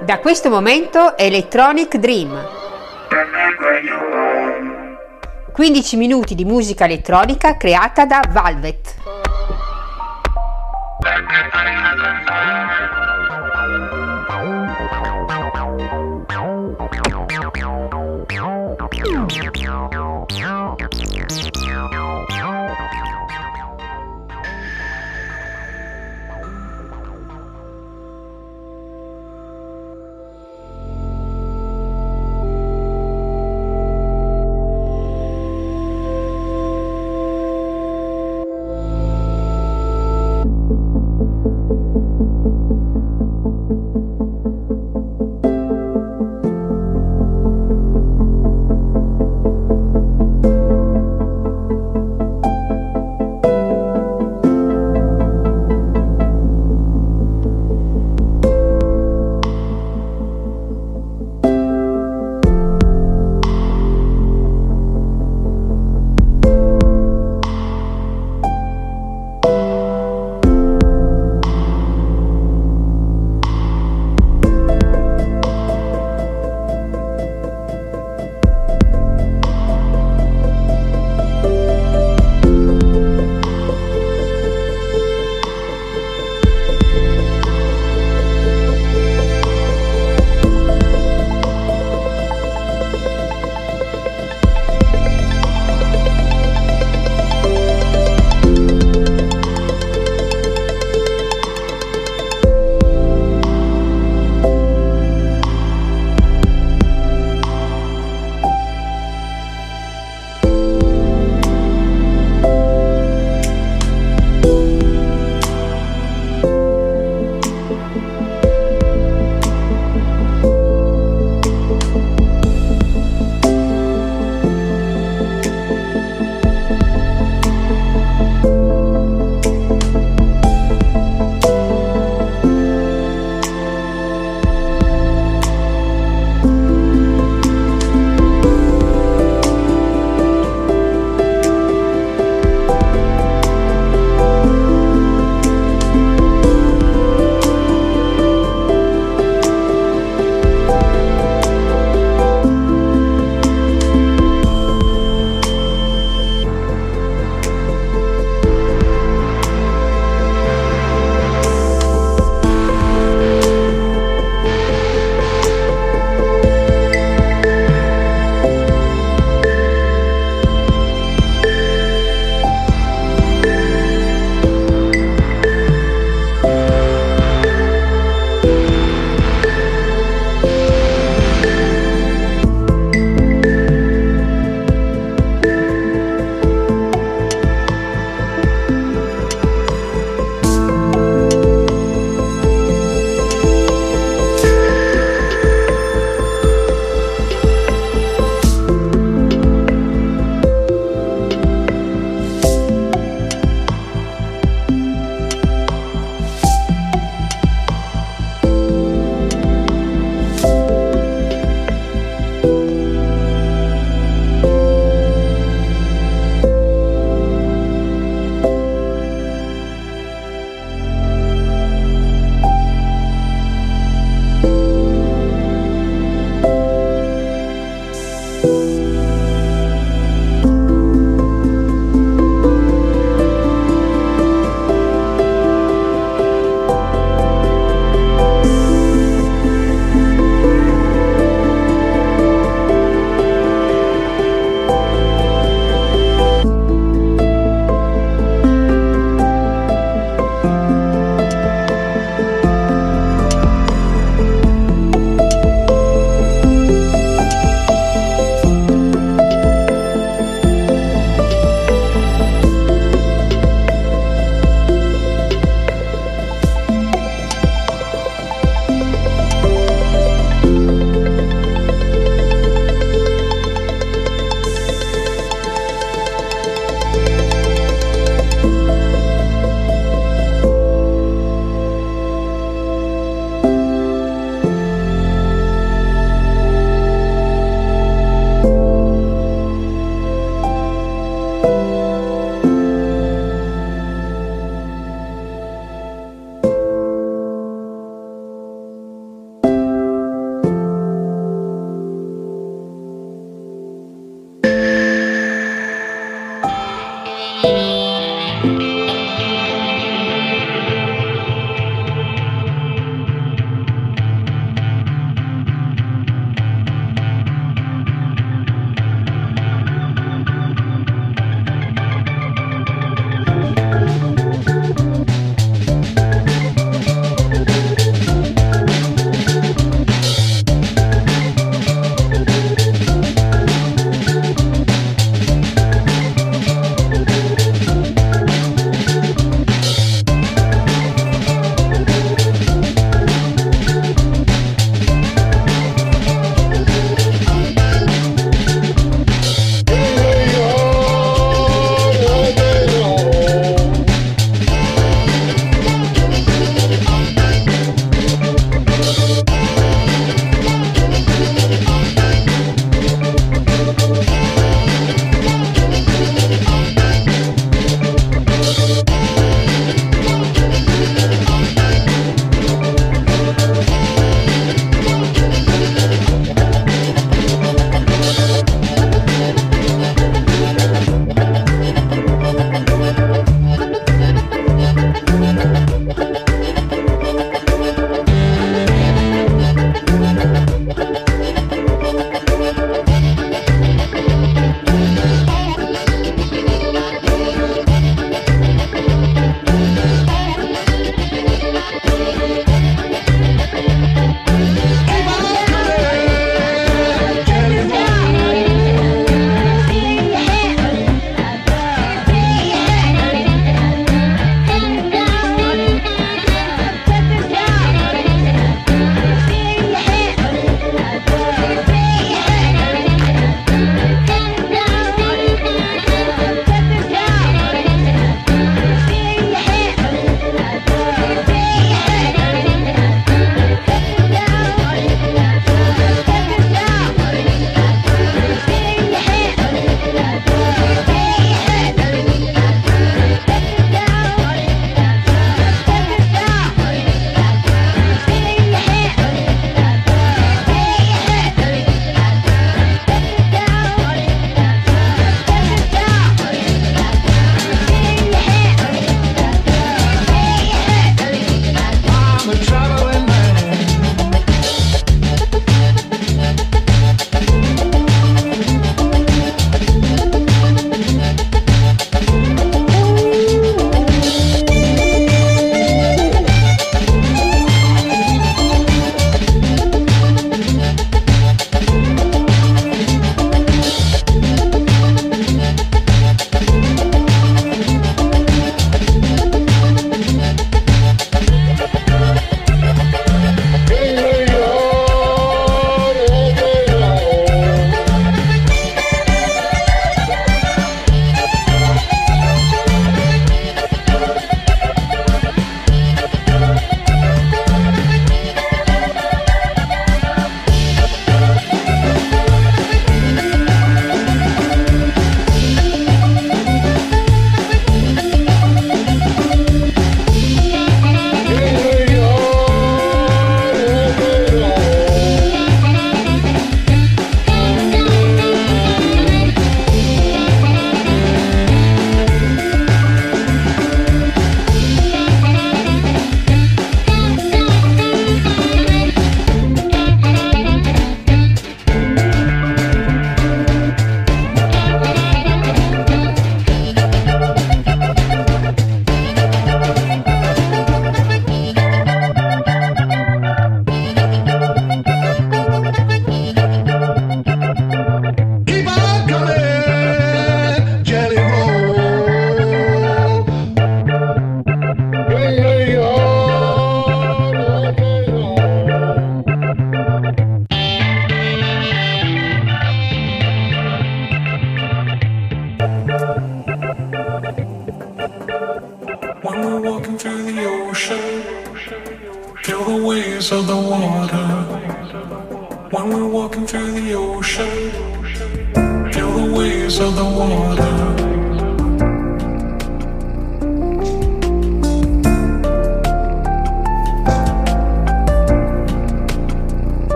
Da questo momento Electronic Dream. 15 minuti di musica elettronica creata da Valvet.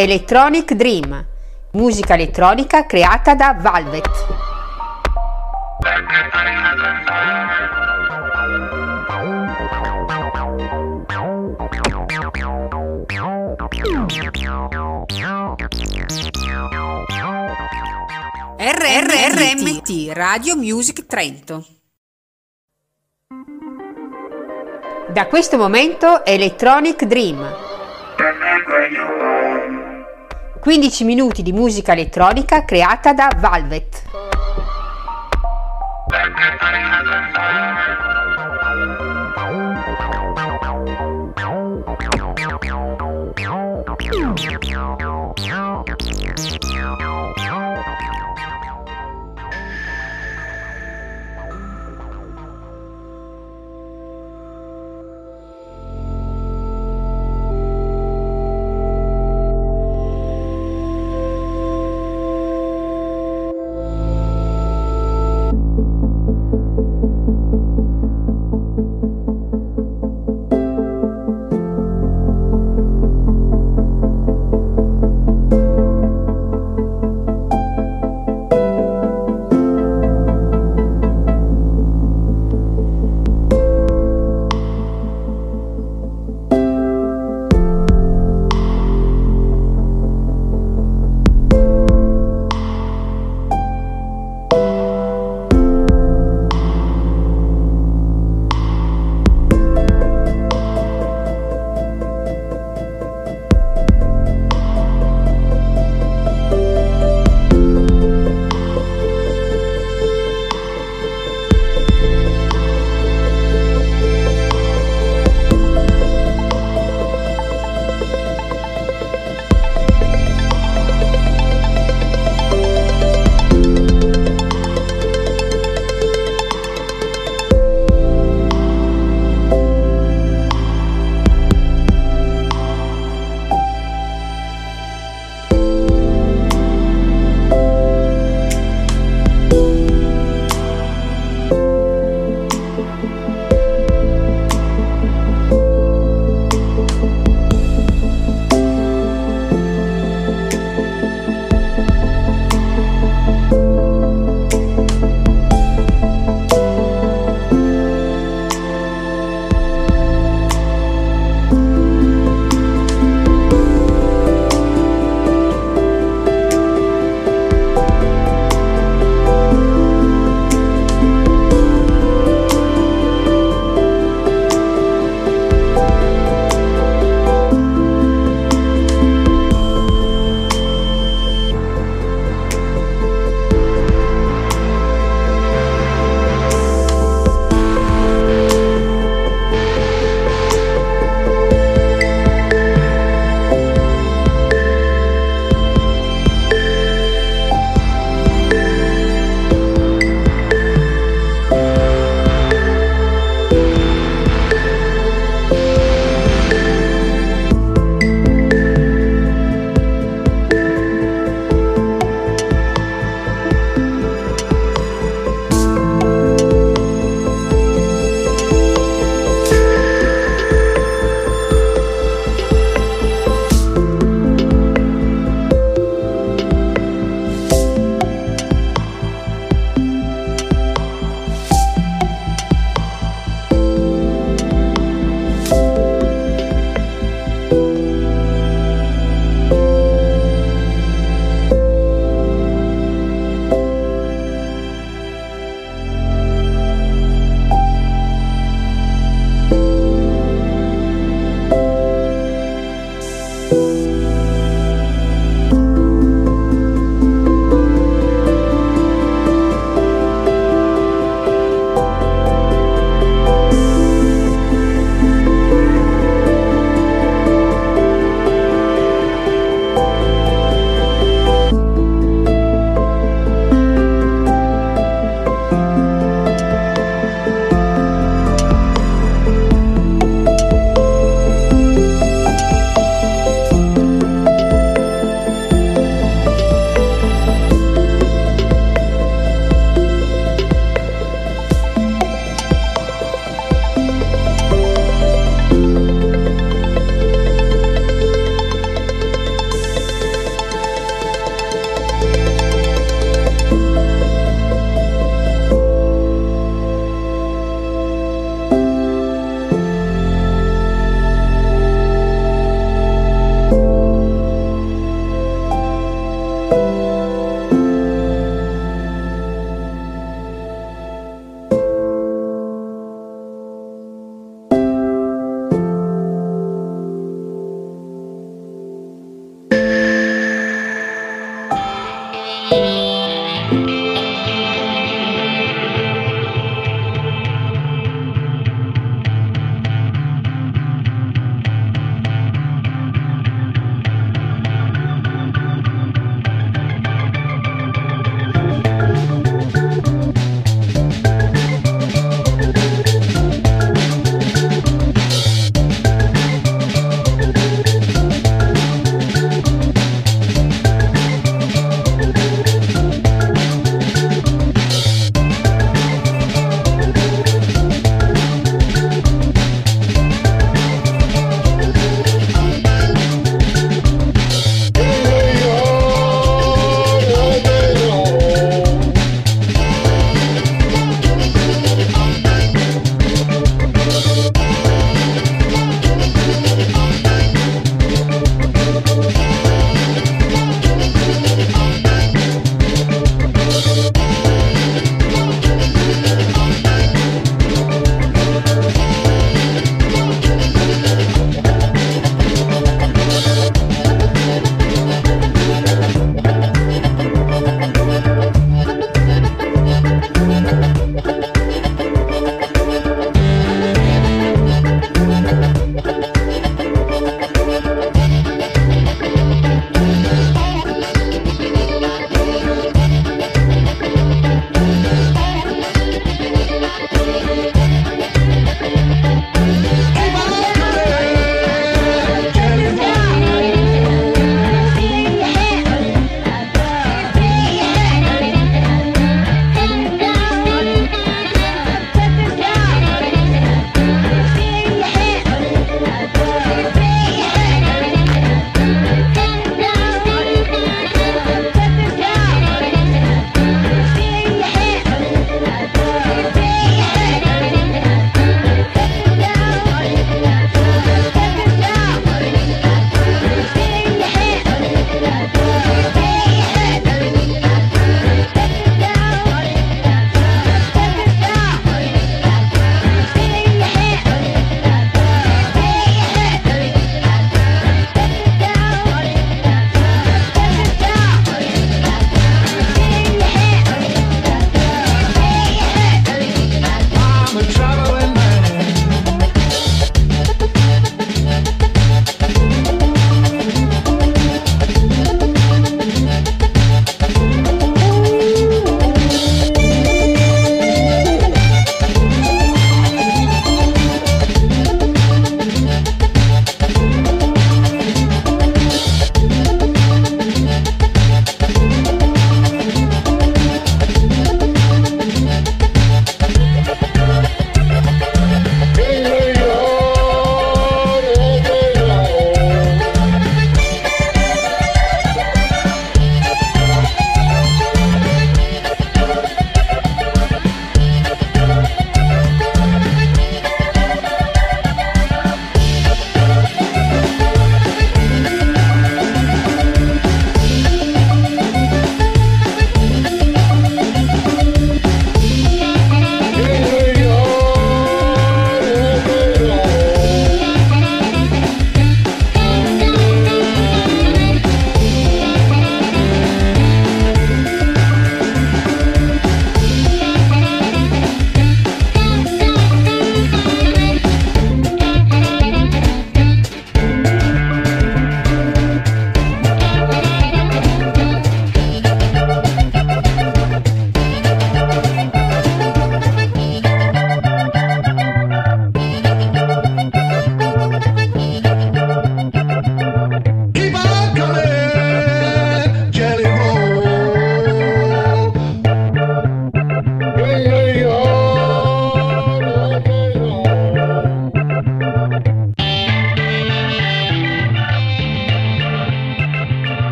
Electronic Dream, musica elettronica creata da Valvet. RRRMT Radio Music Trento Da questo momento Electronic Dream. 15 minuti di musica elettronica creata da Valvet.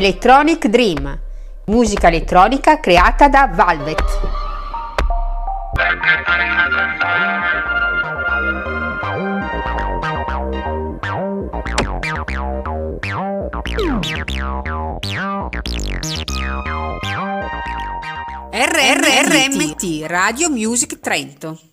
Electronic Dream, musica elettronica creata da Valvet. RRRMT Radio Music Trento